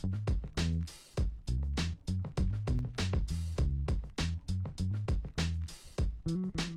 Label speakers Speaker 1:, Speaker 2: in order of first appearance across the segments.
Speaker 1: thank mm -hmm. you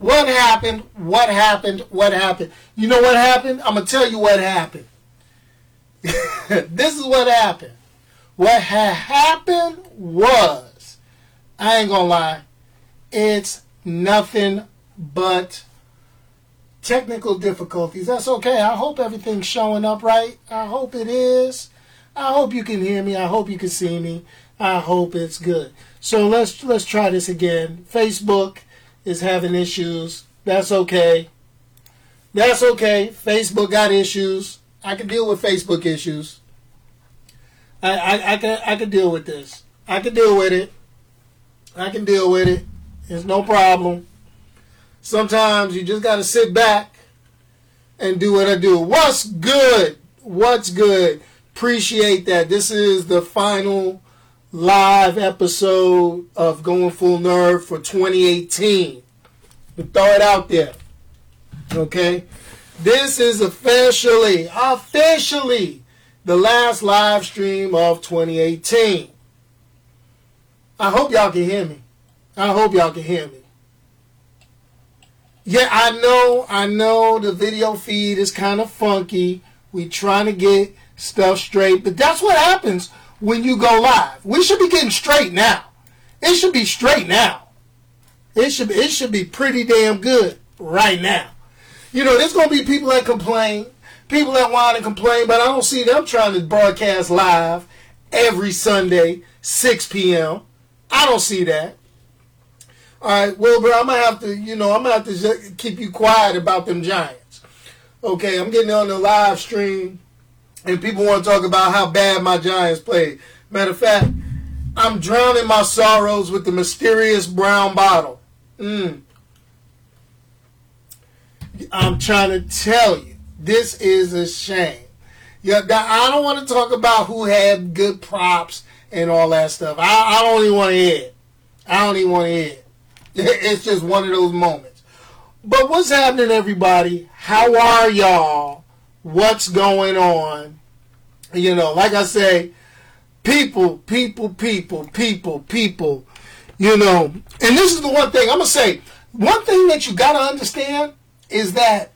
Speaker 1: What happened? What happened? What happened? You know what happened? I'm going to tell you what happened. this is what happened. What ha- happened was, I ain't going to lie, it's nothing but technical difficulties. That's okay. I hope everything's showing up right. I hope it is. I hope you can hear me. I hope you can see me. I hope it's good. So let's let's try this again. Facebook is having issues. That's okay. That's okay. Facebook got issues. I can deal with Facebook issues. I, I, I can I can deal with this. I can deal with it. I can deal with it. It's no problem. Sometimes you just gotta sit back and do what I do. What's good? What's good? Appreciate that. This is the final live episode of Going Full Nerd for 2018. We throw it out there. Okay? This is officially, officially the last live stream of 2018. I hope y'all can hear me. I hope y'all can hear me. Yeah, I know, I know the video feed is kind of funky. We trying to get stuff straight, but that's what happens when you go live. We should be getting straight now. It should be straight now. It should it should be pretty damn good right now. You know, there's gonna be people that complain, people that want to complain, but I don't see them trying to broadcast live every Sunday, 6 p.m. I don't see that. All right, well, Wilbur, I'm gonna have to, you know, I'm gonna have to keep you quiet about them Giants. Okay, I'm getting on the live stream, and people want to talk about how bad my Giants played. Matter of fact, I'm drowning my sorrows with the mysterious brown bottle. Mm. I'm trying to tell you, this is a shame. Yeah, I don't want to talk about who had good props and all that stuff. I, I don't even want to hear it. I don't even want to hear it. It's just one of those moments. But what's happening, everybody? How are y'all? What's going on? You know, like I say, people, people, people, people, people. You know, and this is the one thing I'm gonna say. One thing that you gotta understand is that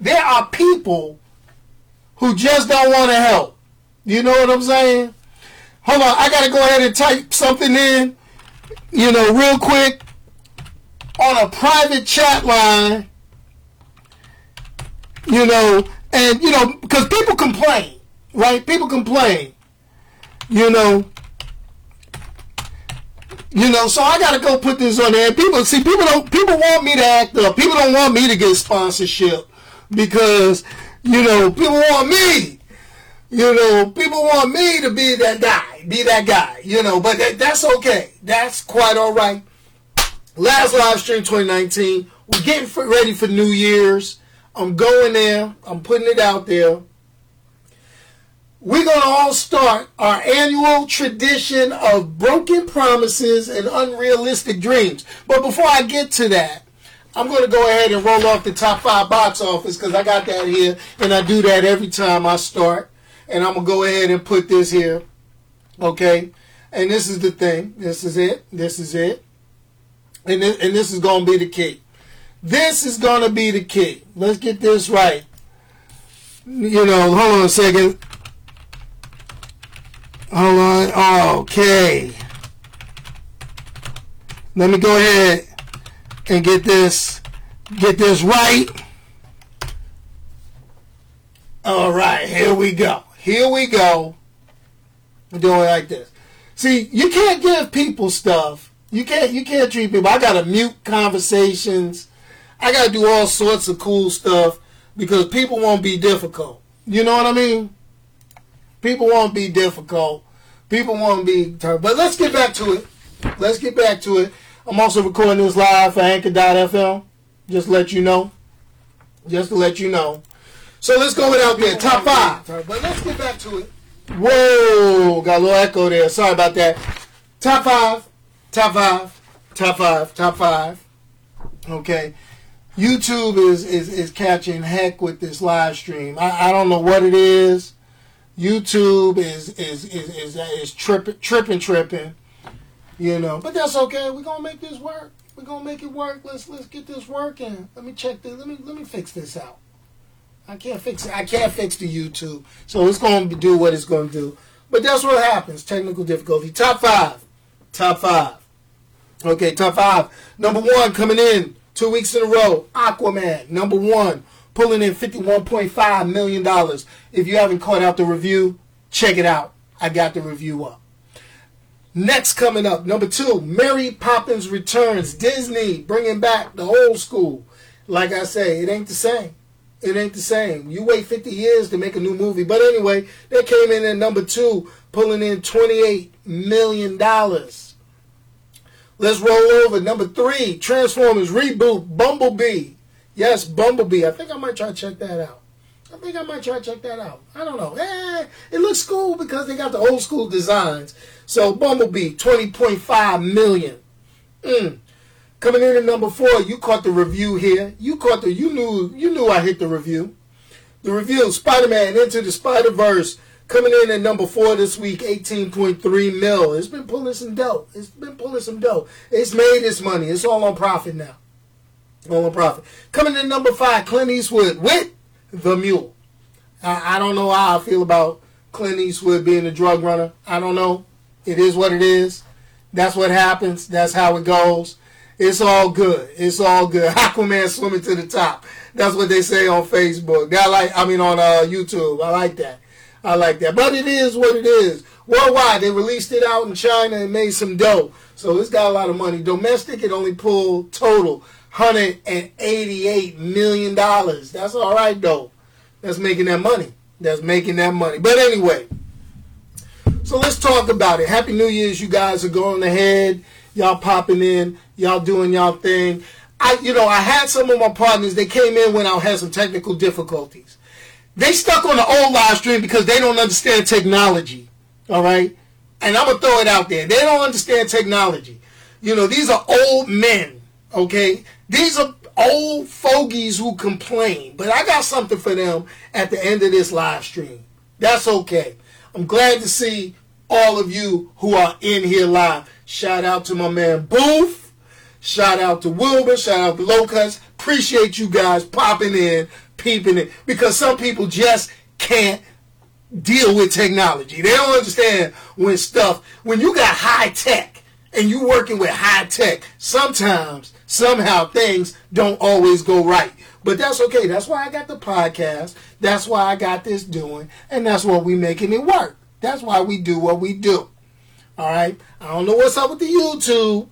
Speaker 1: there are people who just don't want to help. You know what I'm saying? Hold on, I gotta go ahead and type something in. You know, real quick on a private chat line. You know, and you know, because people complain, right? People complain. You know, You know, so I gotta go put this on there. People see people don't people want me to act up. People don't want me to get sponsorship because you know people want me. You know, people want me to be that guy, be that guy. You know, but that, that's okay. That's quite all right. Last live stream 2019. We're getting ready for New Year's. I'm going there. I'm putting it out there we're going to all start our annual tradition of broken promises and unrealistic dreams. But before I get to that, I'm going to go ahead and roll off the top five box office because I got that here and I do that every time I start. And I'm going to go ahead and put this here. Okay. And this is the thing. This is it. This is it. And this, and this is going to be the key. This is going to be the key. Let's get this right. You know, hold on a second. Hold on. Okay. Let me go ahead and get this get this right. All right, here we go. Here we go. Doing it like this. See, you can't give people stuff. You can't you can't treat people. I gotta mute conversations. I gotta do all sorts of cool stuff because people won't be difficult. You know what I mean? People won't be difficult. People won't be turned. But let's get back to it. Let's get back to it. I'm also recording this live for Anchor.fm. Just to let you know. Just to let you know. So let's go without being top five. But let's get back to it. Whoa, got a little echo there. Sorry about that. Top five, top five, top five, top five. Okay. YouTube is, is, is catching heck with this live stream. I, I don't know what it is. YouTube is is is is, is tripping tripping tripping. You know, but that's okay. We're gonna make this work. We're gonna make it work. Let's let's get this working. Let me check this. Let me let me fix this out. I can't fix it. I can't fix the YouTube, so it's gonna do what it's gonna do. But that's what happens. Technical difficulty. Top five. Top five. Okay, top five. Number one coming in two weeks in a row. Aquaman. Number one pulling in $51.5 million. If you haven't caught out the review, check it out. I got the review up. Next coming up, number two, Mary Poppins Returns. Disney bringing back the old school. Like I say, it ain't the same. It ain't the same. You wait 50 years to make a new movie. But anyway, they came in at number two, pulling in $28 million. Let's roll over. Number three, Transformers Reboot Bumblebee. Yes, Bumblebee. I think I might try to check that out. I think I might try to check that out. I don't know. Eh, it looks cool because they got the old school designs. So Bumblebee, 20.5 million. Mm. Coming in at number four, you caught the review here. You caught the you knew you knew I hit the review. The review, Spider-Man Into the Spider-Verse, coming in at number four this week, 18.3 mil. It's been pulling some dough. It's been pulling some dough. It's made its money. It's all on profit now. All on profit. Coming in number five, Clint Eastwood with The Mule. I, I don't know how I feel about Clint Eastwood being a drug runner. I don't know. It is what it is. That's what happens. That's how it goes. It's all good. It's all good. Aquaman swimming to the top. That's what they say on Facebook. I like. I mean on uh, YouTube. I like that. I like that. But it is what it is. Worldwide, they released it out in China and made some dough. So it's got a lot of money. Domestic, it only pulled total $188 million. That's all right, though. That's making that money. That's making that money. But anyway, so let's talk about it. Happy New Year's, you guys are going ahead. Y'all popping in. Y'all doing y'all thing. I, you know, I had some of my partners. They came in when I had some technical difficulties. They stuck on the old live stream because they don't understand technology. All right, and I'm gonna throw it out there. They don't understand technology. You know, these are old men. Okay, these are old fogies who complain, but I got something for them at the end of this live stream. That's okay. I'm glad to see all of you who are in here live. Shout out to my man Booth. Shout out to Wilbur. Shout out to Locust. Appreciate you guys popping in, peeping it because some people just can't deal with technology. They don't understand when stuff, when you got high tech and you working with high tech, sometimes somehow things don't always go right. But that's okay. That's why I got the podcast. That's why I got this doing. And that's why we making it work. That's why we do what we do. All right. I don't know what's up with the YouTube.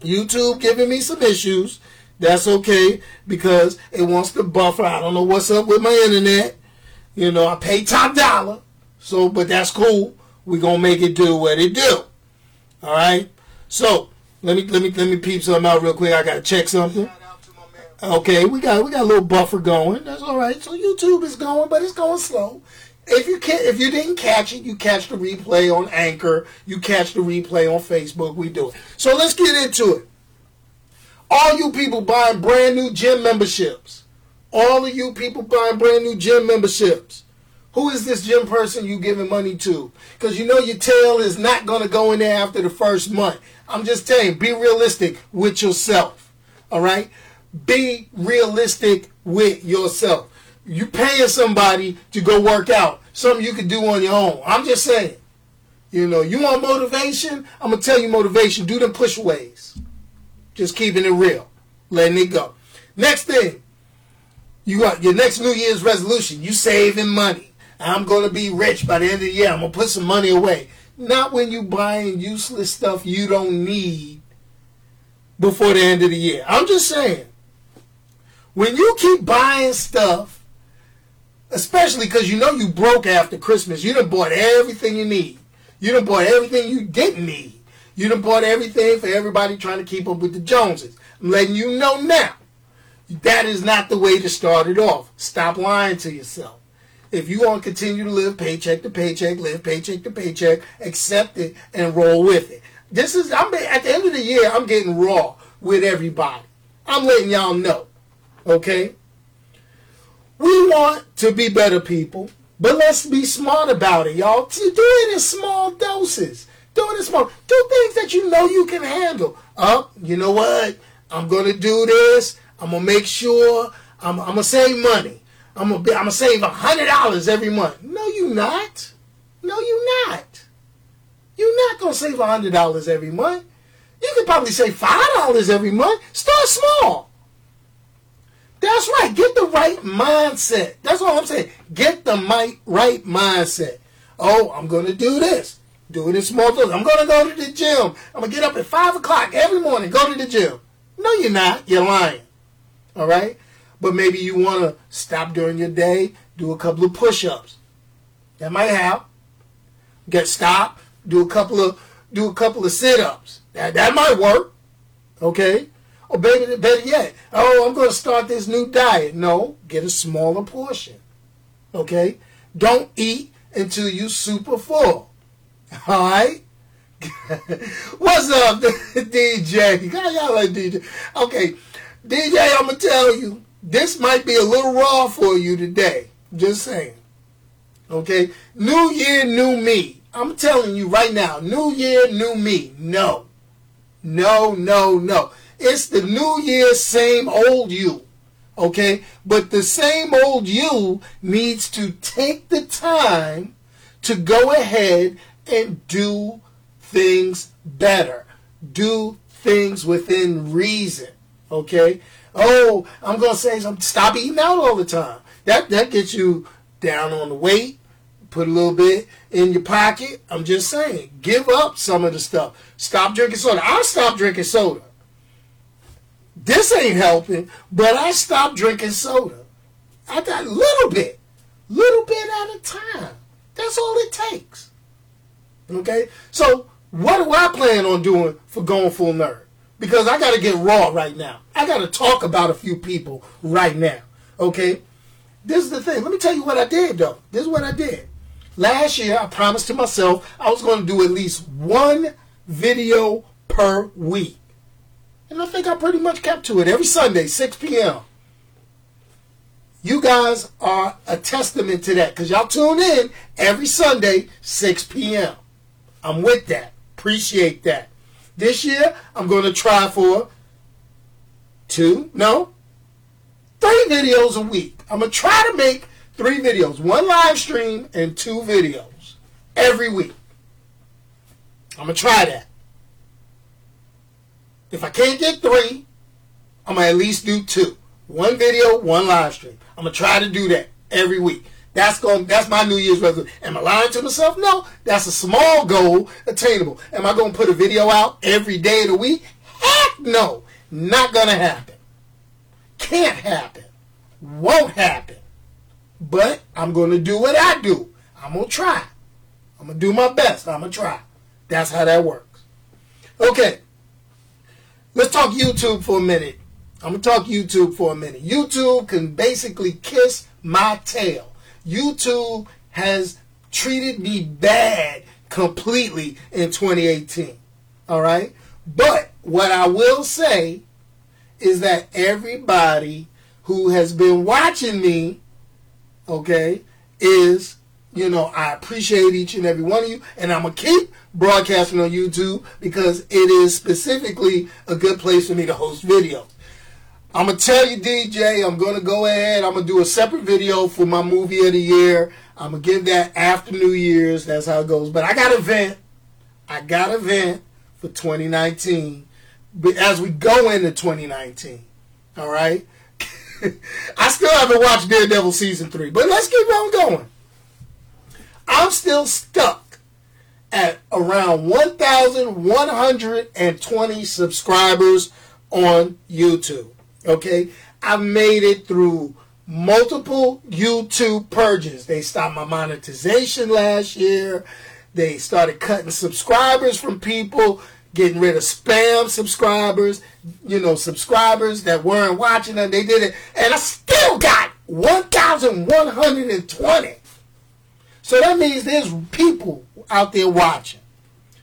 Speaker 1: YouTube giving me some issues. That's okay because it wants to buffer. I don't know what's up with my internet. You know, I pay top dollar. So, but that's cool. We're gonna make it do what it do. All right. So let me let me let me peep something out real quick. I gotta check something. Okay, we got we got a little buffer going. That's all right. So YouTube is going, but it's going slow. If you can if you didn't catch it, you catch the replay on Anchor. You catch the replay on Facebook. We do it. So let's get into it. All you people buying brand new gym memberships. All of you people buying brand new gym memberships. Who is this gym person you giving money to? Because you know your tail is not going to go in there after the first month. I'm just telling be realistic with yourself. All right? Be realistic with yourself. You paying somebody to go work out, something you can do on your own. I'm just saying. You know, you want motivation? I'm gonna tell you motivation. Do them push ways. Just keeping it real, letting it go. Next thing, you got your next New Year's resolution. You saving money. I'm gonna be rich by the end of the year. I'm gonna put some money away. Not when you buying useless stuff you don't need before the end of the year. I'm just saying. When you keep buying stuff, especially because you know you broke after Christmas, you done bought everything you need. You done bought everything you didn't need. You done bought everything for everybody trying to keep up with the Joneses. I'm letting you know now. That is not the way to start it off. Stop lying to yourself. If you want to continue to live paycheck to paycheck, live paycheck to paycheck, accept it and roll with it. This is I'm at the end of the year. I'm getting raw with everybody. I'm letting y'all know. Okay? We want to be better people, but let's be smart about it, y'all. Do it in small doses. Do in small. Do things that you know you can handle. Up, oh, you know what? I'm gonna do this. I'm gonna make sure. I'm, I'm gonna save money. I'm gonna be, I'm gonna save hundred dollars every month. No, you not. No, you not. You're not gonna save hundred dollars every month. You could probably save five dollars every month. Start small. That's right. Get the right mindset. That's all I'm saying. Get the right, mindset. Oh, I'm to do this. Do it in small doses. I'm going to go to the gym. I'm going to get up at 5 o'clock every morning, go to the gym. No, you're not. You're lying. All right? But maybe you want to stop during your day, do a couple of push-ups. That might help. Get stopped, do a couple of do a couple of sit-ups. That that might work. Okay? Or better, better yet, oh, I'm going to start this new diet. No, get a smaller portion. Okay? Don't eat until you super full. Right? What's up, DJ? God, Y'all like DJ? Okay, DJ, I'm going to tell you, this might be a little raw for you today. Just saying. Okay? New year, new me. I'm telling you right now, new year, new me. No. No, no, no. It's the new year, same old you. Okay? But the same old you needs to take the time to go ahead and do things better. Do things within reason. Okay? Oh, I'm gonna say something. Stop eating out all the time. That that gets you down on the weight. Put a little bit in your pocket. I'm just saying, give up some of the stuff. Stop drinking soda. I stopped drinking soda. This ain't helping, but I stopped drinking soda. I got a little bit, little bit at a time. That's all it takes. Mm-hmm. Okay? So, what do I plan on doing for going full nerd? Because I got to get raw right now. I got to talk about a few people right now. Okay? This is the thing. Let me tell you what I did, though. This is what I did. Last year, I promised to myself I was going to do at least one video per week. And I think I pretty much kept to it every Sunday, 6 p.m. You guys are a testament to that because y'all tune in every Sunday, 6 p.m. I'm with that. Appreciate that. This year, I'm going to try for two, no, three videos a week. I'm going to try to make three videos, one live stream and two videos every week. I'm going to try that. If I can't get three, I'm going to at least do two. One video, one live stream. I'm going to try to do that every week. That's going. That's my New Year's resolution. Am I lying to myself? No. That's a small goal, attainable. Am I going to put a video out every day of the week? Heck no. Not going to happen. Can't happen. Won't happen. But I'm going to do what I do. I'm going to try. I'm going to do my best. I'm going to try. That's how that works. Okay. Let's talk YouTube for a minute. I'm going to talk YouTube for a minute. YouTube can basically kiss my tail. YouTube has treated me bad completely in 2018. All right? But what I will say is that everybody who has been watching me, okay, is, you know, I appreciate each and every one of you, and I'm going to keep broadcasting on YouTube because it is specifically a good place for me to host videos. I'm gonna tell you, DJ, I'm gonna go ahead. I'm gonna do a separate video for my movie of the year. I'm gonna give that after New Year's. That's how it goes. But I got a vent. I got a vent for 2019. But as we go into 2019, all right. I still haven't watched Daredevil season three, but let's keep on going. I'm still stuck at around 1,120 subscribers on YouTube. Okay, I made it through multiple YouTube purges. They stopped my monetization last year. They started cutting subscribers from people, getting rid of spam subscribers, you know, subscribers that weren't watching them. They did it. And I still got 1,120. So that means there's people out there watching.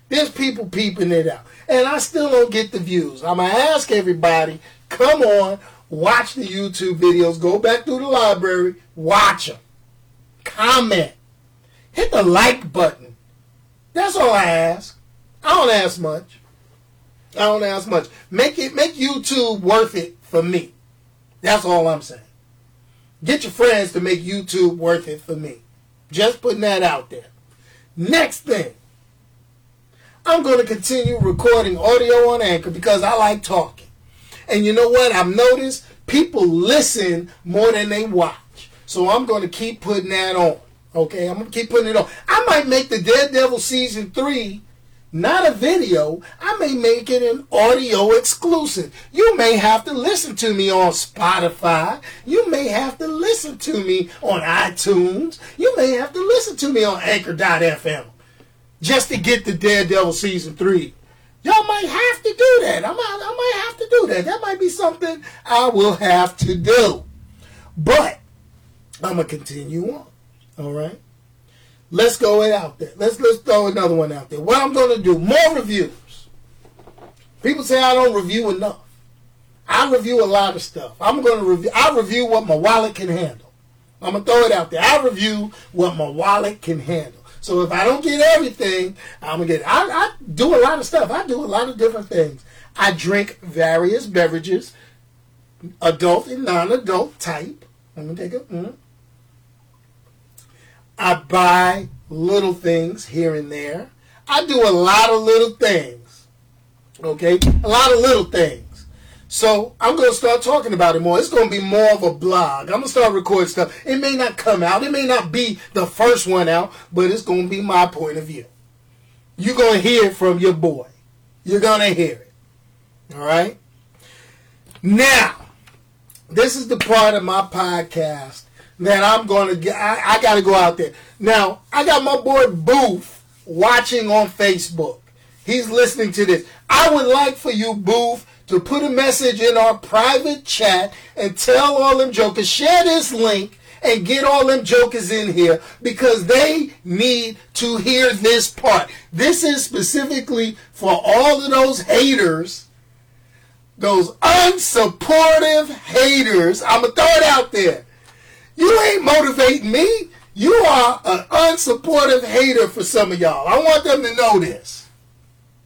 Speaker 1: There's people peeping it out. And I still don't get the views. I'm going to ask everybody Come on, watch the YouTube videos. Go back through the library, watch them. Comment. Hit the like button. That's all I ask. I don't ask much. I don't ask much. Make it make YouTube worth it for me. That's all I'm saying. Get your friends to make YouTube worth it for me. Just putting that out there. Next thing. I'm going to continue recording audio on Anchor because I like talking. And you know what? I've noticed people listen more than they watch. So I'm going to keep putting that on. Okay, I'm going to keep putting it on. I might make the Daredevil season three not a video. I may make it an audio exclusive. You may have to listen to me on Spotify. You may have to listen to me on iTunes. You may have to listen to me on Anchor.fm just to get the Daredevil season three Y'all might have to do that. I might, I might have to do that. That might be something I will have to do. But I'm gonna continue on. All right. Let's go it out there. Let's let's throw another one out there. What I'm gonna do? More reviews. People say I don't review enough. I review a lot of stuff. I'm gonna review. I review what my wallet can handle. I'm gonna throw it out there. I review what my wallet can handle. So if I don't get everything, I'm gonna get. I, I do a lot of stuff. I do a lot of different things. I drink various beverages, adult and non-adult type. Let me take a. Mm. I buy little things here and there. I do a lot of little things. Okay, a lot of little things. So I'm going to start talking about it more. It's going to be more of a blog. I'm going to start recording stuff. It may not come out. It may not be the first one out, but it's going to be my point of view. You're going to hear it from your boy. You're going to hear it. All right? Now, this is the part of my podcast that I'm going to get. I, I got to go out there. Now, I got my boy Booth watching on Facebook. He's listening to this. I would like for you, Booth, to put a message in our private chat and tell all them jokers, share this link and get all them jokers in here because they need to hear this part. This is specifically for all of those haters, those unsupportive haters. I'm going to throw it out there. You ain't motivating me. You are an unsupportive hater for some of y'all. I want them to know this.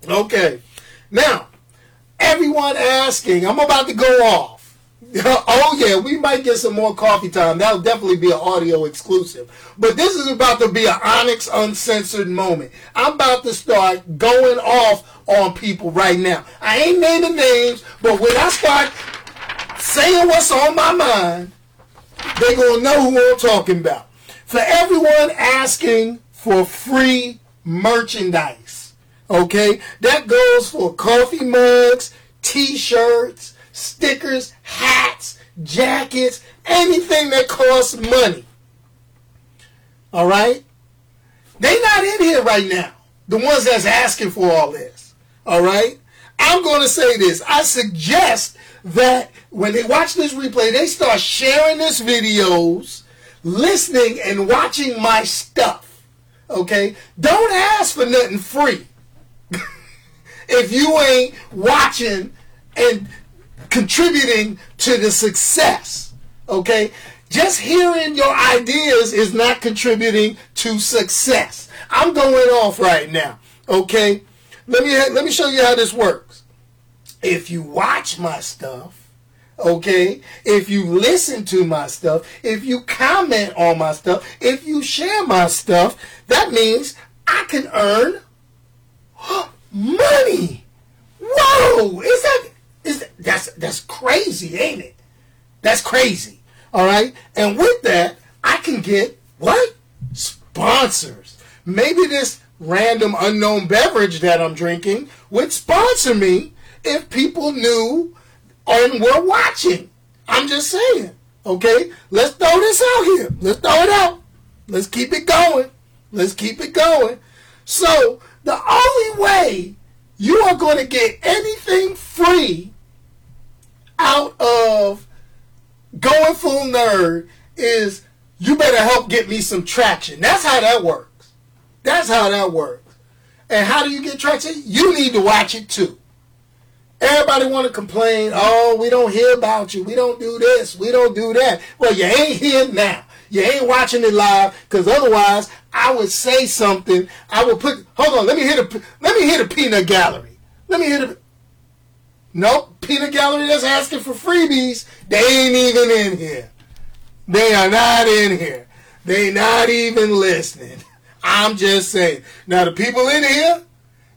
Speaker 1: Okay. Now, everyone asking, I'm about to go off. oh yeah, we might get some more coffee time. That'll definitely be an audio exclusive. But this is about to be an Onyx uncensored moment. I'm about to start going off on people right now. I ain't naming names, but when I start saying what's on my mind, they gonna know who I'm talking about. for everyone asking for free merchandise. Okay? That goes for coffee mugs, t-shirts, stickers, hats, jackets, anything that costs money. All right? They not in here right now. The ones that's asking for all this. All right? I'm going to say this. I suggest that when they watch this replay, they start sharing this videos, listening and watching my stuff. Okay? Don't ask for nothing free. If you ain't watching and contributing to the success. Okay? Just hearing your ideas is not contributing to success. I'm going off right now. Okay? Let me let me show you how this works. If you watch my stuff, okay? If you listen to my stuff, if you comment on my stuff, if you share my stuff, that means I can earn money. Whoa! Is that is that, that's that's crazy, ain't it? That's crazy. All right? And with that, I can get what? Sponsors. Maybe this random unknown beverage that I'm drinking would sponsor me if people knew and were watching. I'm just saying. Okay? Let's throw this out here. Let's throw it out. Let's keep it going. Let's keep it going. So, the only way you are going to get anything free out of going full nerd is you better help get me some traction. That's how that works. That's how that works. And how do you get traction? You need to watch it too. Everybody want to complain, oh, we don't hear about you. We don't do this. We don't do that. Well, you ain't here now. You ain't watching it live because otherwise I would say something. I would put, hold on, let me hit a, let me hit a peanut gallery. Let me hit a, nope, peanut gallery that's asking for freebies. They ain't even in here. They are not in here. They not even listening. I'm just saying. Now the people in here,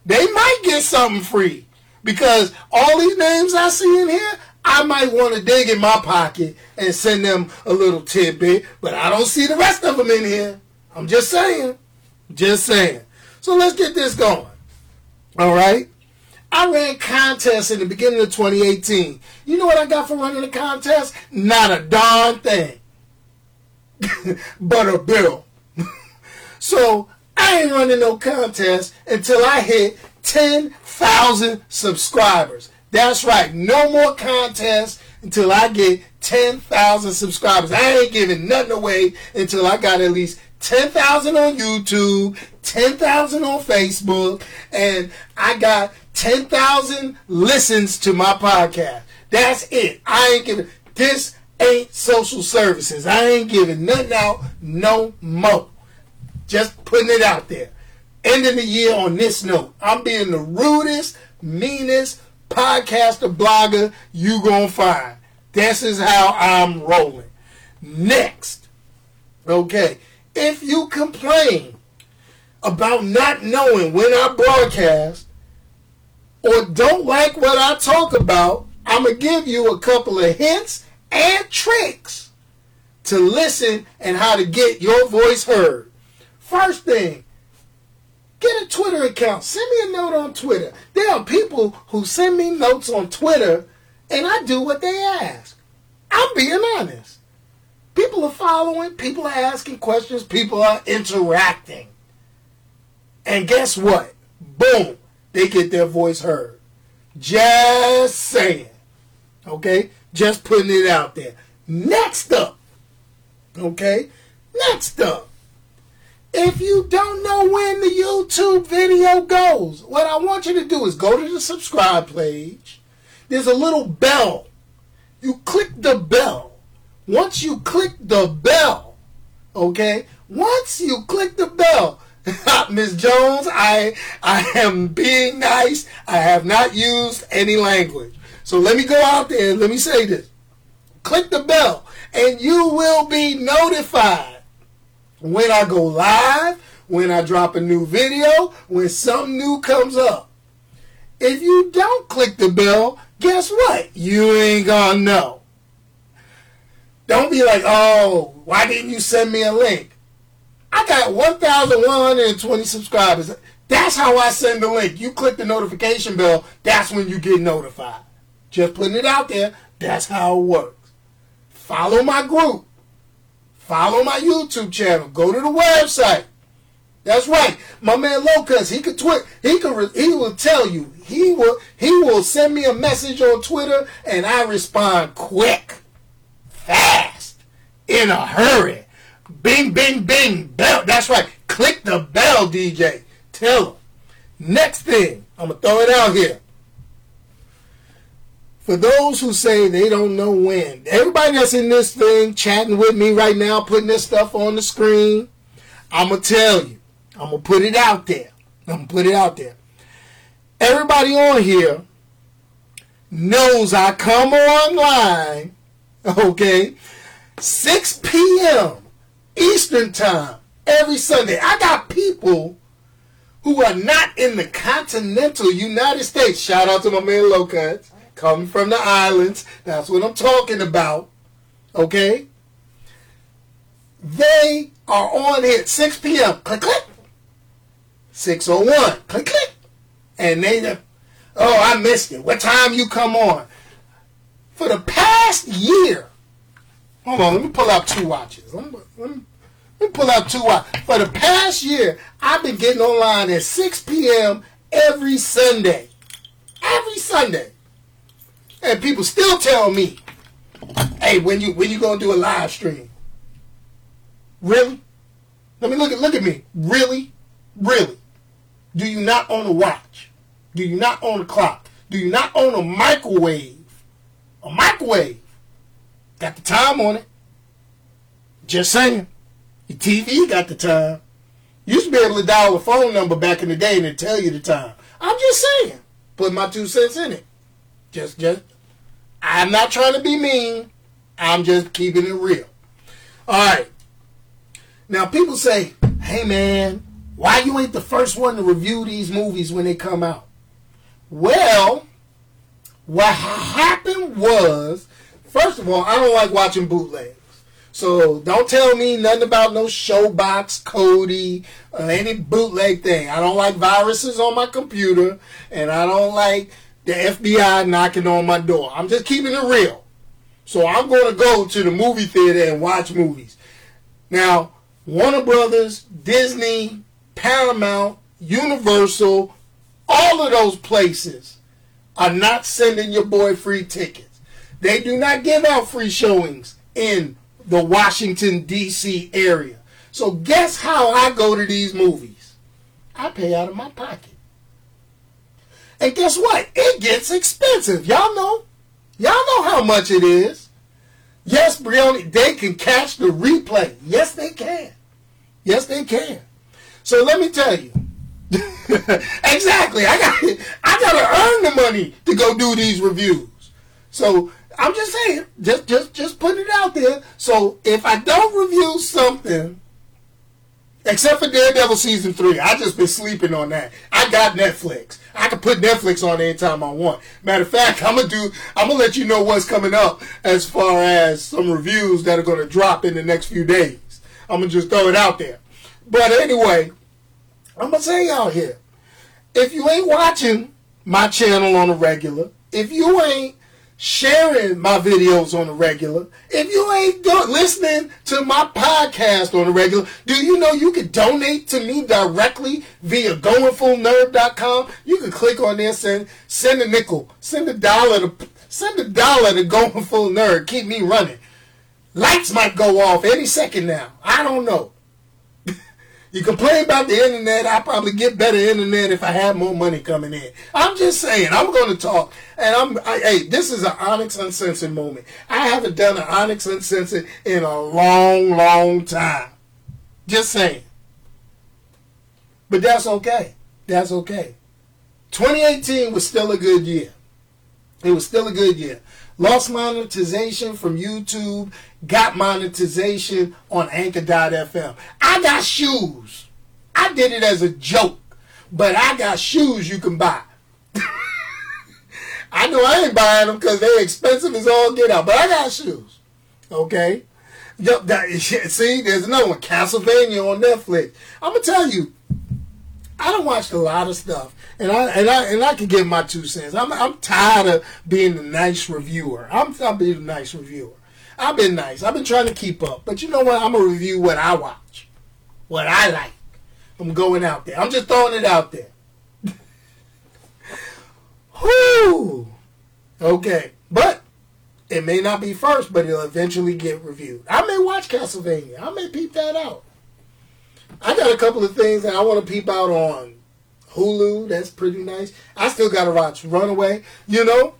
Speaker 1: they might get something free because all these names I see in here, I might want to dig in my pocket and send them a little tidbit, but I don't see the rest of them in here. I'm just saying. Just saying. So let's get this going. All right. I ran contests in the beginning of 2018. You know what I got for running a contest? Not a darn thing. but a bill. so I ain't running no contest until I hit 10,000 subscribers. That's right. No more contests until I get 10,000 subscribers. I ain't giving nothing away until I got at least 10,000 on YouTube, 10,000 on Facebook, and I got 10,000 listens to my podcast. That's it. I ain't giving, this ain't social services. I ain't giving nothing out no more. Just putting it out there. Ending the year on this note. I'm being the rudest, meanest podcaster, blogger you gonna find. This is how I'm rolling. Next. Okay. If you complain about not knowing when I broadcast or don't like what I talk about, I'm going to give you a couple of hints and tricks to listen and how to get your voice heard. First thing, get a Twitter account. Send me a note on Twitter. There are people who send me notes on Twitter and I do what they ask. I'm being honest. People are following, people are asking questions, people are interacting. And guess what? Boom, they get their voice heard. Just saying. Okay? Just putting it out there. Next up. Okay? Next up. If you don't know when the YouTube video goes, what I want you to do is go to the subscribe page. There's a little bell. You click the bell once you click the bell, okay? Once you click the bell, Miss Jones, I I am being nice. I have not used any language. So let me go out there and let me say this. Click the bell and you will be notified when I go live, when I drop a new video, when something new comes up. If you don't click the bell, guess what? You ain't gonna know. Don't be like, oh, why didn't you send me a link? I got 1,120 subscribers. That's how I send the link. You click the notification bell, that's when you get notified. Just putting it out there, that's how it works. Follow my group. Follow my YouTube channel. Go to the website. That's right. My man Locus, he could tweet, he could he will tell you. He will he will send me a message on Twitter and I respond quick, fast, in a hurry. Bing bing bing bell. That's right. Click the bell, DJ. Tell them. Next thing, I'm gonna throw it out here. For those who say they don't know when, everybody that's in this thing chatting with me right now, putting this stuff on the screen, I'm gonna tell you I'm gonna put it out there. I'm gonna put it out there. Everybody on here knows I come online, okay, 6 p.m. Eastern time every Sunday. I got people who are not in the continental United States. Shout out to my man Locust, coming from the islands. That's what I'm talking about. Okay? They are on here 6 p.m. Click, click. 601. Click, click. And they, oh, I missed it. What time you come on? For the past year, hold on, let me pull out two watches. Let me, let me, let me pull out two watches. For the past year, I've been getting online at 6 p.m. every Sunday. Every Sunday. And people still tell me, hey, when you when you gonna do a live stream? Really? Let me look at look at me. Really? Really? Do you not own a watch? Do you not own a clock? Do you not own a microwave? A microwave. Got the time on it. Just saying. Your TV got the time. You used to be able to dial a phone number back in the day and it tell you the time. I'm just saying. Put my two cents in it. Just, just. I'm not trying to be mean. I'm just keeping it real. All right. Now people say, "Hey man, why you ain't the first one to review these movies when they come out? Well, what happened was, first of all, I don't like watching bootlegs. So don't tell me nothing about no Showbox, or any bootleg thing. I don't like viruses on my computer, and I don't like the FBI knocking on my door. I'm just keeping it real. So I'm going to go to the movie theater and watch movies. Now, Warner Brothers, Disney, Paramount, Universal, all of those places are not sending your boy free tickets. They do not give out free showings in the Washington, D.C. area. So guess how I go to these movies? I pay out of my pocket. And guess what? It gets expensive. Y'all know. Y'all know how much it is. Yes, Brioni, they can catch the replay. Yes, they can. Yes, they can. So let me tell you. exactly. I got I gotta earn the money to go do these reviews. So I'm just saying, just just just put it out there. So if I don't review something, except for Daredevil season three, I just been sleeping on that. I got Netflix. I can put Netflix on anytime I want. Matter of fact, I'm gonna do. I'm gonna let you know what's coming up as far as some reviews that are gonna drop in the next few days. I'm gonna just throw it out there. But anyway, I'm gonna say y'all here, if you ain't watching my channel on a regular, if you ain't sharing my videos on a regular, if you ain't do- listening to my podcast on a regular, do you know you can donate to me directly via goingfullnerd.com? You can click on there, send send a nickel, send a dollar to send a dollar to Going Full Nerd. Keep me running. Lights might go off any second now. I don't know. You complain about the internet. I probably get better internet if I have more money coming in. I'm just saying. I'm going to talk, and I'm. I, hey, this is an Onyx Uncensored moment. I haven't done an Onyx Uncensored in a long, long time. Just saying. But that's okay. That's okay. 2018 was still a good year. It was still a good year. Lost monetization from YouTube, got monetization on Anchor.fm. I got shoes. I did it as a joke, but I got shoes you can buy. I know I ain't buying them because they're expensive as all get out, but I got shoes. Okay? Yep, that see, there's another one, Castlevania on Netflix. I'm gonna tell you, I don't watch a lot of stuff, and I and I and I can give my two cents. I'm I'm tired of being the nice reviewer. I'm I'm being a nice reviewer. I've been nice. I've been trying to keep up, but you know what? I'm gonna review what I watch, what I like. I'm going out there. I'm just throwing it out there. Whoo. Okay, but it may not be first, but it'll eventually get reviewed. I may watch Castlevania. I may peep that out. I got a couple of things that I want to peep out on Hulu. That's pretty nice. I still got to watch Runaway. You know,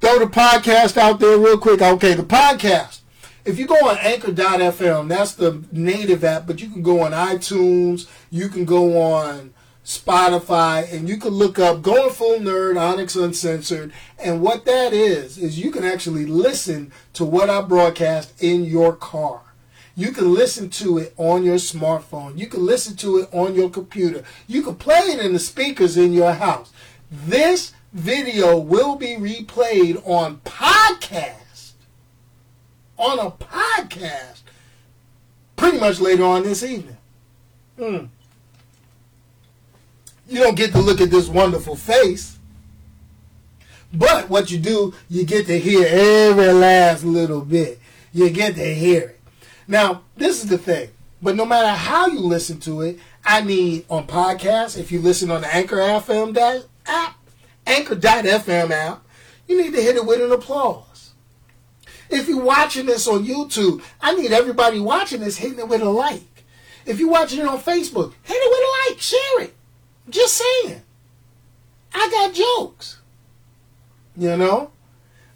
Speaker 1: throw the podcast out there real quick. Okay, the podcast. If you go on Anchor.fm, that's the native app, but you can go on iTunes. You can go on Spotify, and you can look up Going Full Nerd, Onyx Uncensored. And what that is, is you can actually listen to what I broadcast in your car. You can listen to it on your smartphone. You can listen to it on your computer. You can play it in the speakers in your house. This video will be replayed on podcast. On a podcast. Pretty much later on this evening. Hmm you don't get to look at this wonderful face. But what you do, you get to hear every last little bit. You get to hear it. Now, this is the thing. But no matter how you listen to it, I need on podcasts, if you listen on the Anchor FM app, Anchor.fm app, you need to hit it with an applause. If you're watching this on YouTube, I need everybody watching this hitting it with a like. If you're watching it on Facebook, hit it with a like, share it. Just saying. I got jokes. You know?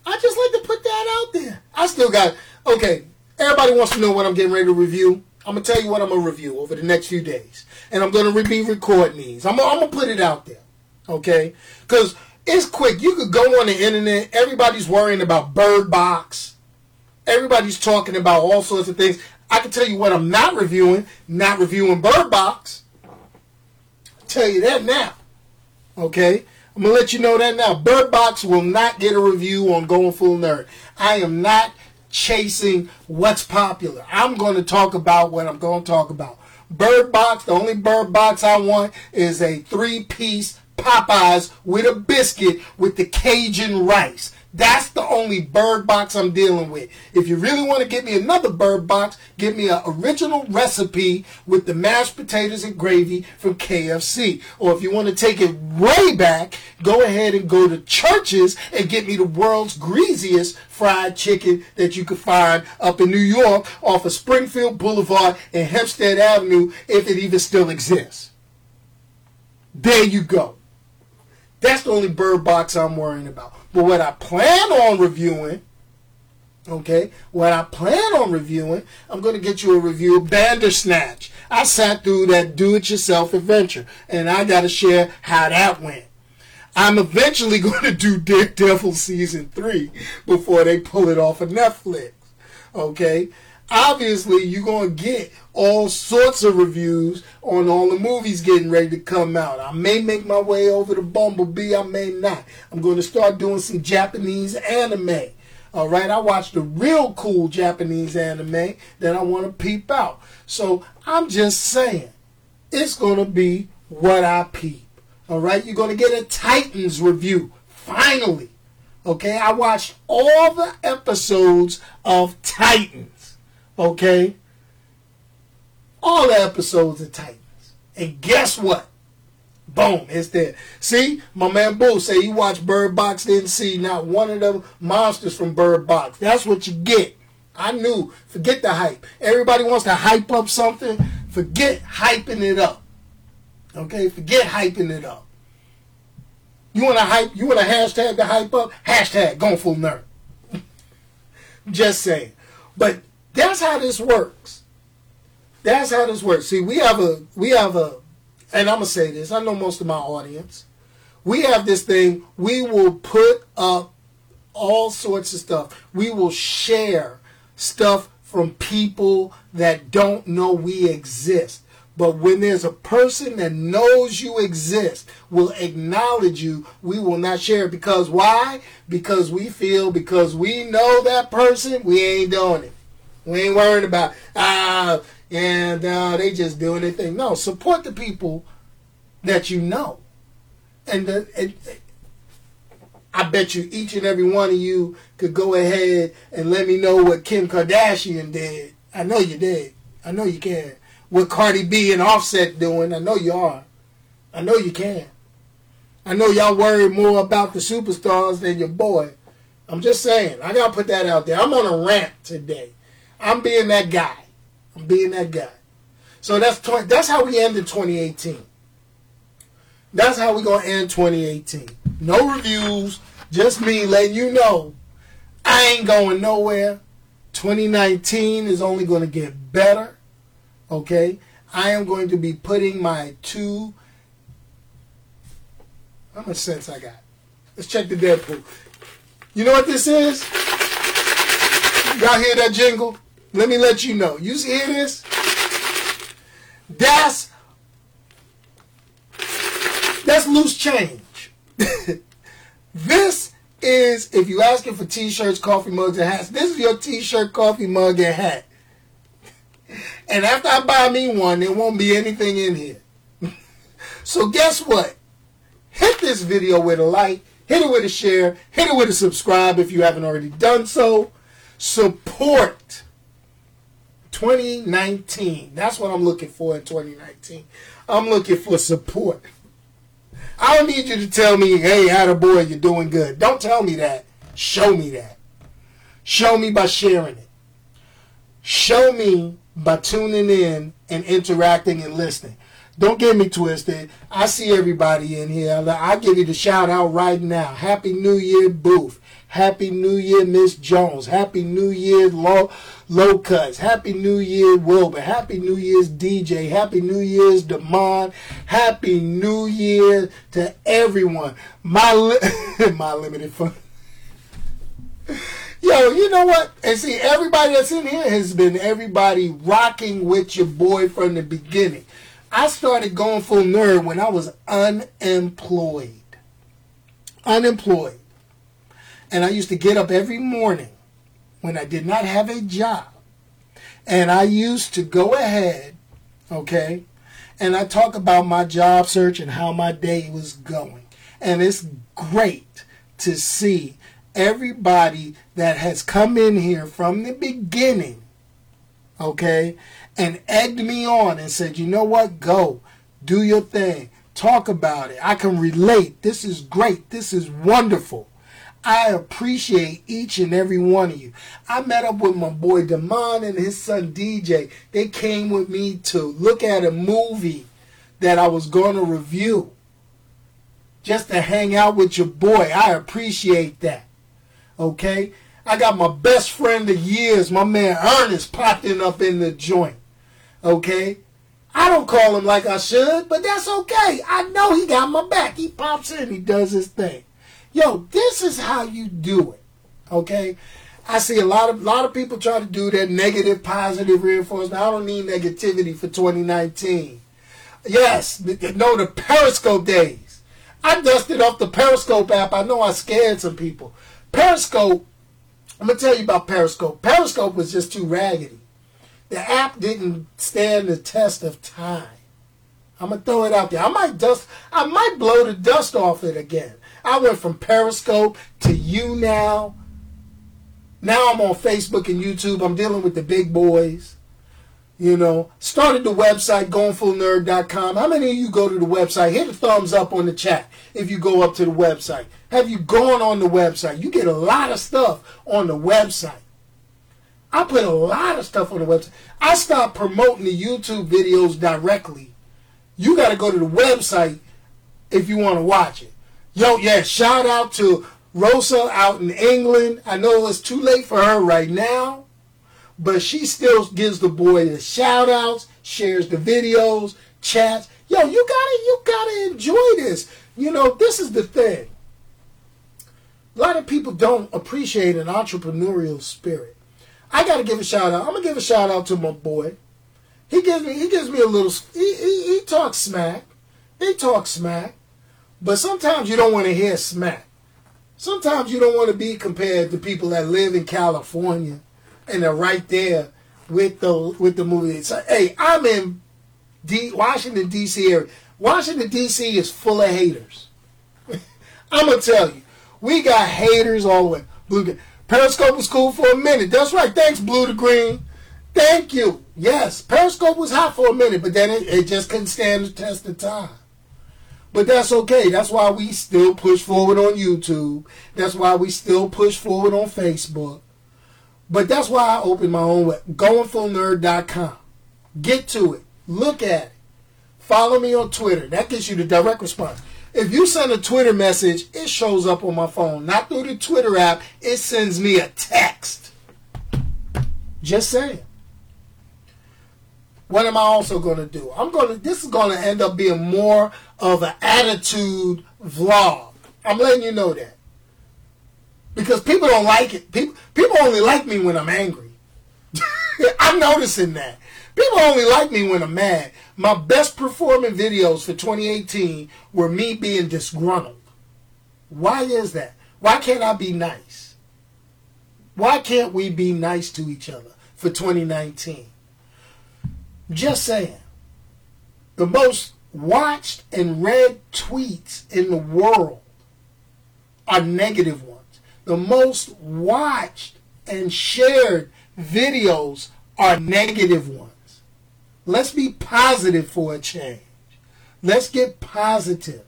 Speaker 1: I just like to put that out there. I still got, okay, everybody wants to know what I'm getting ready to review. I'm to tell you what I'm to review over the next few days. And I'm to be recording these. I'm, I'm to put it out there. Okay? Because it's quick. You could go on the internet. Everybody's worrying about Bird Box. Everybody's talking about all sorts of things. I can tell you what I'm not reviewing. Not reviewing Bird Box tell you that now. Okay? I'm to let you know that now. Bird Box will not get a review on Going Full Nerd. I am not chasing what's popular. I'm going to talk about what I'm going to talk about. Bird Box, the only Bird Box I want is a three piece Popeyes with a biscuit with the Cajun rice. That's the only bird box I'm dealing with. If you really want to get me another bird box, give me an original recipe with the mashed potatoes and gravy from KFC. Or if you want to take it way back, go ahead and go to Church's and get me the world's greasiest fried chicken that you could find up in New York off of Springfield Boulevard and Hempstead Avenue if it even still exists. There you go. That's the only bird box I'm worrying about. But what I plan on reviewing, okay, what I plan on reviewing, I'm going to get you a review of Bandersnatch. I sat through that do-it-yourself adventure, and I got to share how that went. I'm eventually going to do Daredevil season three before they pull it off of Netflix. Okay, obviously you're going to get all sorts of reviews on all the movies getting ready to come out. I may make my way over to Bumblebee, I may not. I'm going to start doing some Japanese anime. All right, I watched a real cool Japanese anime that I want to peep out. So I'm just saying, it's going to be what I peep. All right, you're going to get a Titans review. Finally. Okay, I watched all the episodes of Titans. Okay, all the episodes of Titans. And guess what? Boom, it's there. See, my man Boo say he watched Bird Box, didn't see not one of the monsters from Bird Box. That's what you get. I knew. Forget the hype. Everybody wants to hype up something. Forget hyping it up. Okay, forget hyping it up. You want to hype? You want to hashtag the hype up? Hashtag going full nerd. Just saying. But that's how this works. That's how this works. See, we have a we have a and I'm gonna say this, I know most of my audience. We have this thing, we will put up all sorts of stuff. We will share stuff from people that don't know we exist. But when there's a person that knows you exist, will acknowledge you, we will not share it. Because why? Because we feel, because we know that person, we ain't doing it. We ain't worried about ah uh, and uh, they just doing their thing. No, support the people that you know, and, the, and I bet you each and every one of you could go ahead and let me know what Kim Kardashian did. I know you did. I know you can. What Cardi B and Offset doing. I know you are. I know you can. I know y'all worry more about the superstars than your boy. I'm just saying. I gotta put that out there. I'm on a rant today. I'm being that guy. I'm being that guy. So that's 20, that's how we end in 2018. That's how we gonna end 2018. No reviews, just me letting you know I ain't going nowhere. 2019 is only to get better. Okay? I am going to be putting my two. How much sense I got? Let's check the Deadpool. You know what this is? Y'all hear that jingle? Let me let you know. You hear this? That's that's loose change. this is if you asking for t-shirts, coffee mugs, and hats. This is your t-shirt, coffee mug, and hat. And after I buy me one, there won't be anything in here. so guess what? Hit this video with a like, hit it with a share, hit it with a subscribe if you haven't already done so. Support 2019. That's what I'm looking for in 2019. I'm looking for support. I don't need you to tell me, hey, howdy, boy, you're doing good. Don't tell me that. Show me that. Show me by sharing it. Show me by tuning in and interacting and listening. Don't get me twisted. I see everybody in here. I give you the shout out right now. Happy New Year, Booth. Happy New Year, Miss Jones. Happy New Year, Low, Low Cuts. Happy New Year, Wilbur. Happy New Year's DJ. Happy New Year's Demond. Happy New Year to everyone. My li- my limited fun. Yo, you know what? And see, everybody that's in here has been everybody rocking with your boy from the beginning. I started going full nerd when I was unemployed. Unemployed. And I used to get up every morning when I did not have a job. And I used to go ahead, okay, and I talk about my job search and how my day was going. And it's great to see everybody that has come in here from the beginning, okay, and egged me on and said, you know what, go, do your thing, talk about it. I can relate. This is great. This is wonderful. I appreciate each and every one of you. I met up with my boy Damon and his son DJ. They came with me to look at a movie that I was going to review. Just to hang out with your boy. I appreciate that. Okay? I got my best friend of years, my man Ernest, popping up in the joint. Okay? I don't call him like I should, but that's okay. I know he got my back. He pops in, he does his thing. Yo, this is how you do it. Okay? I see a lot of lot of people try to do that negative positive reinforcement. I don't need negativity for 2019. Yes, no, the Periscope days. I dusted off the Periscope app. I know I scared some people. Periscope, I'm gonna tell you about Periscope. Periscope was just too raggedy. The app didn't stand the test of time. I'm gonna throw it out there. I might dust. I might blow the dust off it again. I went from Periscope to YouNow Now I'm on Facebook and YouTube. I'm dealing with the big boys. You know, started the website goingfullnerd.com. How many of you go to the website? Hit a thumbs up on the chat if you go up to the website. Have you gone on the website? You get a lot of stuff on the website. I put a lot of stuff on the website. I stopped promoting the YouTube videos directly. You got to go to the website if you want to watch it. Yo, yeah, shout out to Rosa out in England. I know it's too late for her right now, but she still gives the boy the shout outs, shares the videos, chats. Yo, you gotta you gotta enjoy this. You know, this is the thing. A lot of people don't appreciate an entrepreneurial spirit. I gotta give a shout out. I'm gonna give a shout out to my boy. He gives me he gives me a little he, he, he talks smack. He talks smack. But sometimes you don't want to hear smack. Sometimes you don't want to be compared to people that live in California and they're right there with the with the movie. Hey, I'm in D, Washington D.C. area. Washington D.C. is full of haters. I'm gonna tell you, we got haters all the way. Blue Periscope was cool for a minute. That's right. Thanks, Blue to Green. Thank you. Yes, Periscope was hot for a minute, but then it, it just couldn't stand the test of time. But that's okay. That's why we still push forward on YouTube. That's why we still push forward on Facebook. But that's why I opened my own web, goingfullnerd.com. Get to it. Look at it. Follow me on Twitter. That gets you the direct response. If you send a Twitter message, it shows up on my phone. Not through the Twitter app. It sends me a text. Just saying. What am I also going to do? I'm going to. This is going to end up being more of an attitude vlog. I'm letting you know that because people don't like it. People people only like me when I'm angry. I'm noticing that people only like me when I'm mad. My best performing videos for 2018 were me being disgruntled. Why is that? Why can't I be nice? Why can't we be nice to each other for 2019? Just saying. The most watched and read tweets in the world are negative ones. The most watched and shared videos are negative ones. Let's be positive for a change. Let's get positive.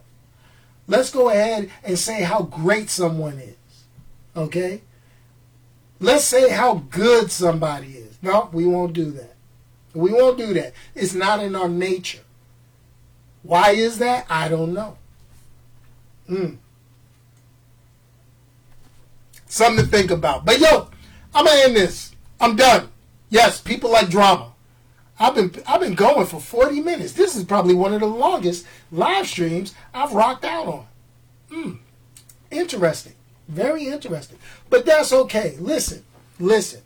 Speaker 1: Let's go ahead and say how great someone is. Okay? Let's say how good somebody is. No, we won't do that. We won't do that. It's not in our nature. Why is that? I don't know. Mm. Something to think about. But yo, I'm gonna end this. I'm done. Yes, people like drama. I've been I've been going for 40 minutes. This is probably one of the longest live streams I've rocked out on. Mm. Interesting. Very interesting. But that's okay. Listen, listen.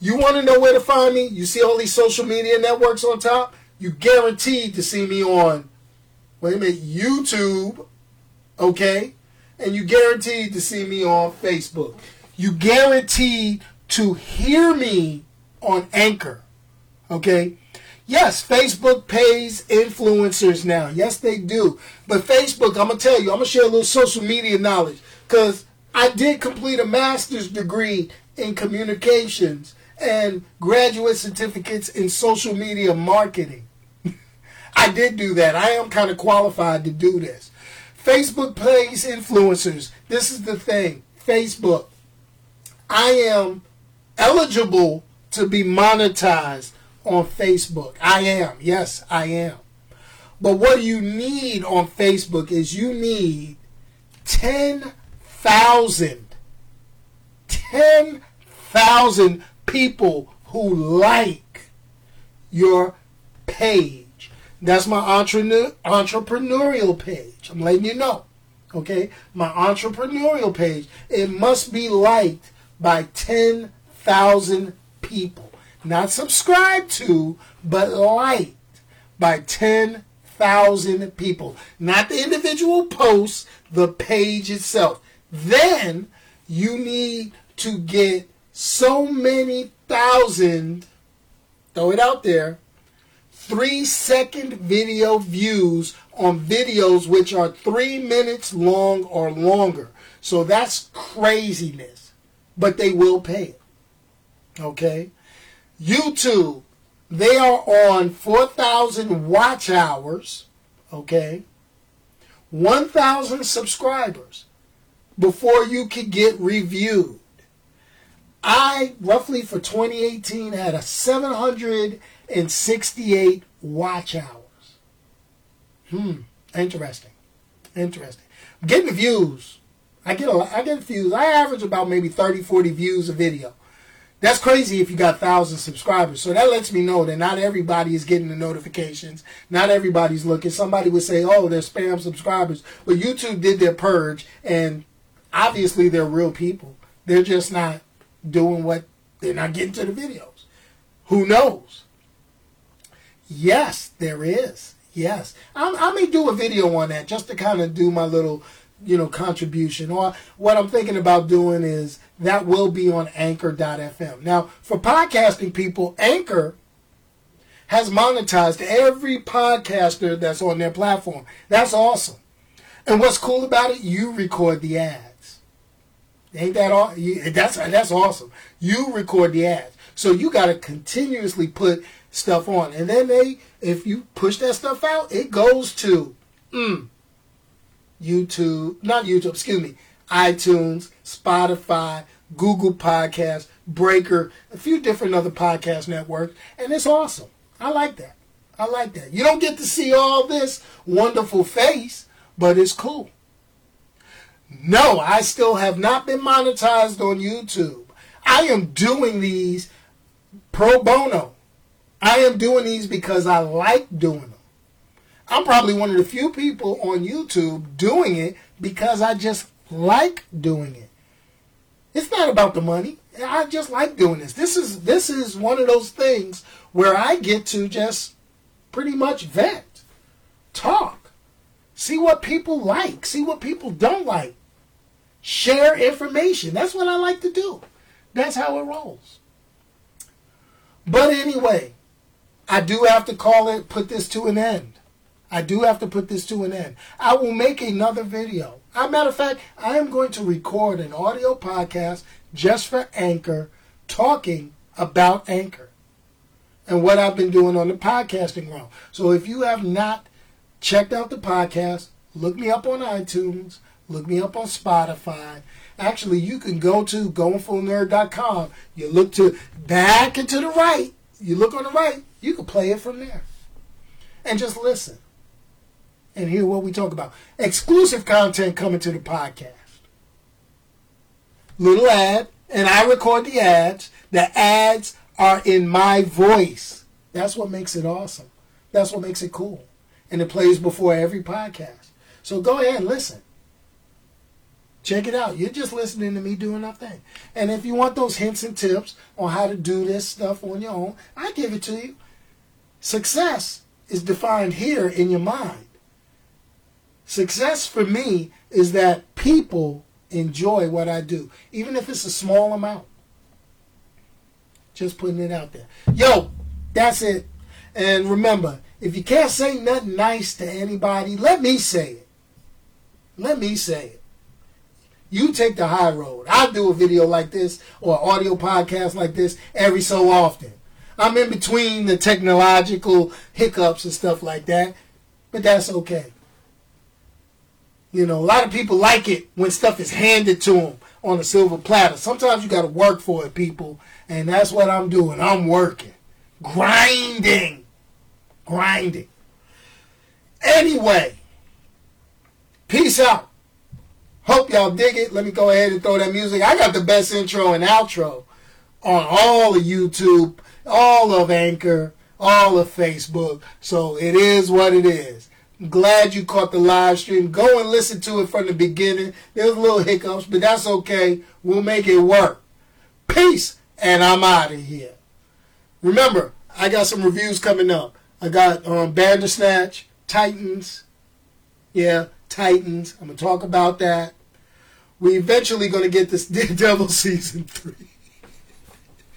Speaker 1: You want to know where to find me? You see all these social media networks on top? You guaranteed to see me on, wait a minute, YouTube, okay? And you guaranteed to see me on Facebook. You guaranteed to hear me on Anchor, okay? Yes, Facebook pays influencers now. Yes, they do. But Facebook, I'm going to tell you, I'm going to share a little social media knowledge because I did complete a master's degree in communications and graduate certificates in social media marketing. I did do that. I am kind of qualified to do this. Facebook pays influencers. This is the thing. Facebook. I am eligible to be monetized on Facebook. I am. Yes, I am. But what you need on Facebook is you need 10,000 10,000 people who like your page. That's my entrepreneur, entrepreneurial page. I'm letting you know. Okay? My entrepreneurial page. It must be liked by 10,000 people. Not subscribed to, but liked by 10,000 people. Not the individual posts, the page itself. Then you need to get so many thousand, throw it out there, three second video views on videos which are three minutes long or longer. So that's craziness. But they will pay it. Okay? YouTube, they are on 4,000 watch hours. Okay? 1,000 subscribers before you can get reviewed. I roughly for 2018 had a 768 watch hours. Hmm, interesting. Interesting. I'm getting views. I get a I get views. I average about maybe 30, 40 views a video. That's crazy if you got thousand subscribers. So that lets me know that not everybody is getting the notifications. Not everybody's looking. Somebody would say, "Oh, they're spam subscribers," but YouTube did their purge, and obviously they're real people. They're just not doing what they're not getting to the videos. Who knows? Yes, there is. Yes, I, I may do a video on that just to kind of do my little you know, contribution. Or what I'm thinking about doing is that will be on anchor.fm. Now, for podcasting people, Anchor has monetized every podcaster that's on their platform. That's awesome. And what's cool about it, you record the ads. Ain't that all? That's that's awesome. You record the ads, so you got to continuously put stuff on, and then they, if you push that stuff out, it goes to mm, YouTube, not YouTube, excuse me, iTunes, Spotify, Google Podcasts, Breaker, a few different other podcast networks, and it's awesome. I like that. I like that. You don't get to see all this wonderful face, but it's cool. No, I still have not been monetized on YouTube. I am doing these pro bono. I am doing these because I like doing them. I'm probably one of the few people on YouTube doing it because I just like doing it. It's not about the money. I just like doing this. This is this is one of those things where I get to just pretty much vet, talk, see what people like, see what people don't like, share information. That's what I like to do. That's how it rolls. But anyway, I do have to call it, put this to an end. I do have to put this to an end. I will make another video. As a matter of fact, I am going to record an audio podcast just for Anchor talking about Anchor and what I've been doing on the podcasting realm. So if you have not checked out the podcast, look me up on iTunes, look me up on Spotify. Actually, you can go to goingfullnerd.com. You look to back and to the right. You look on the right. You can play it from there, and just listen and hear what we talk about. Exclusive content coming to the podcast. Little ad, and I record the ads. The ads are in my voice. That's what makes it awesome. That's what makes it cool. And it plays before every podcast. So go ahead and listen. Check it out. You're just listening to me doing my thing. And if you want those hints and tips on how to do this stuff on your own, I give it to you. Success is defined here in your mind. Success for me is that people enjoy what I do, even if it's a small amount. Just putting it out there. Yo, that's it. And remember, if you can't say nothing nice to anybody, let me say it. Let me say it. You take the high road. I do a video like this or audio podcast like this every so often. I'm in between the technological hiccups and stuff like that, but that's okay. You know, a lot of people like it when stuff is handed to them on a silver platter. Sometimes you got to work for it, people. And that's what I'm doing. I'm working, grinding, grinding. Anyway, peace out. Hope y'all dig it. Let me go ahead and throw that music. I got the best intro and outro on all of YouTube, all of Anchor, all of Facebook. So it is what it is. Glad you caught the live stream. Go and listen to it from the beginning. There's a little hiccups, but that's okay. We'll make it work. Peace, and I'm out of here. Remember, I got some reviews coming up. I got um, Bandersnatch, Titans. Yeah, Titans. I'm to talk about that. We eventually to get this Daredevil season three.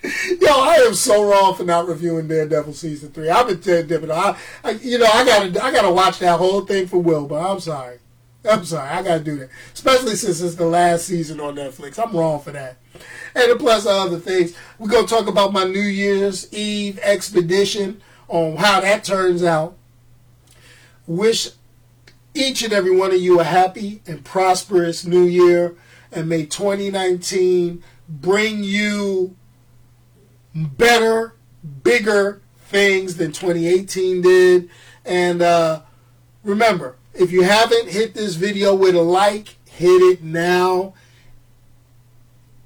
Speaker 1: Yo, I am so wrong for not reviewing Daredevil season three. I've been Daredevil. I, I, you know, I gotta, I gotta watch that whole thing for Will, but I'm sorry. I'm sorry. I gotta do that, especially since it's the last season on Netflix. I'm wrong for that. And plus other things, we're gonna talk about my New Year's Eve expedition on how that turns out. Wish each and every one of you a happy and prosperous New Year, and may 2019 bring you better, bigger things than 2018 did. And uh, remember, if you haven't hit this video with a like, hit it now.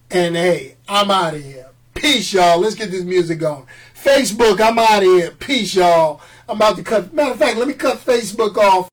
Speaker 1: And hey, I'm out of here. Peace, y'all. Let's get this music going. Facebook, I'm out of here. Peace, y'all. I'm about to cut. Matter of fact, let me cut Facebook off.